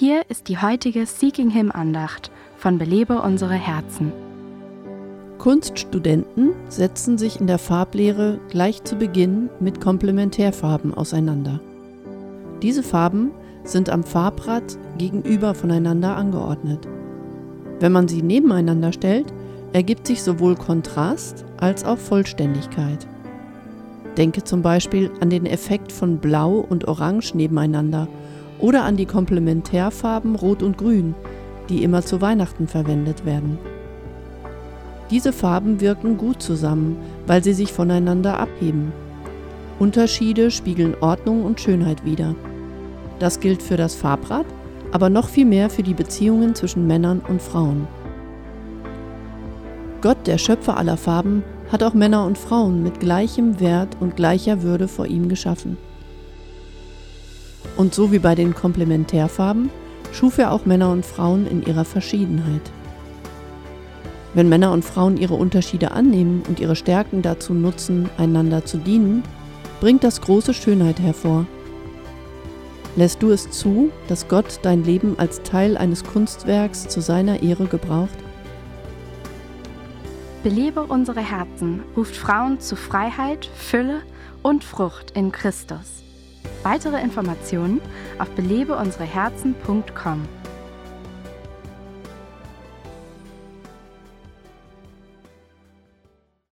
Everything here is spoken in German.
Hier ist die heutige Seeking Him Andacht von Belebe unsere Herzen. Kunststudenten setzen sich in der Farblehre gleich zu Beginn mit Komplementärfarben auseinander. Diese Farben sind am Farbrad gegenüber voneinander angeordnet. Wenn man sie nebeneinander stellt, ergibt sich sowohl Kontrast als auch Vollständigkeit. Denke zum Beispiel an den Effekt von Blau und Orange nebeneinander oder an die Komplementärfarben Rot und Grün, die immer zu Weihnachten verwendet werden. Diese Farben wirken gut zusammen, weil sie sich voneinander abheben. Unterschiede spiegeln Ordnung und Schönheit wider. Das gilt für das Farbrad, aber noch viel mehr für die Beziehungen zwischen Männern und Frauen. Gott, der Schöpfer aller Farben, hat auch Männer und Frauen mit gleichem Wert und gleicher Würde vor ihm geschaffen. Und so wie bei den Komplementärfarben schuf er auch Männer und Frauen in ihrer Verschiedenheit. Wenn Männer und Frauen ihre Unterschiede annehmen und ihre Stärken dazu nutzen, einander zu dienen, bringt das große Schönheit hervor. Lässt du es zu, dass Gott dein Leben als Teil eines Kunstwerks zu seiner Ehre gebraucht? Belebe unsere Herzen ruft Frauen zu Freiheit, Fülle und Frucht in Christus. Weitere Informationen auf belebeunsereherzen.com.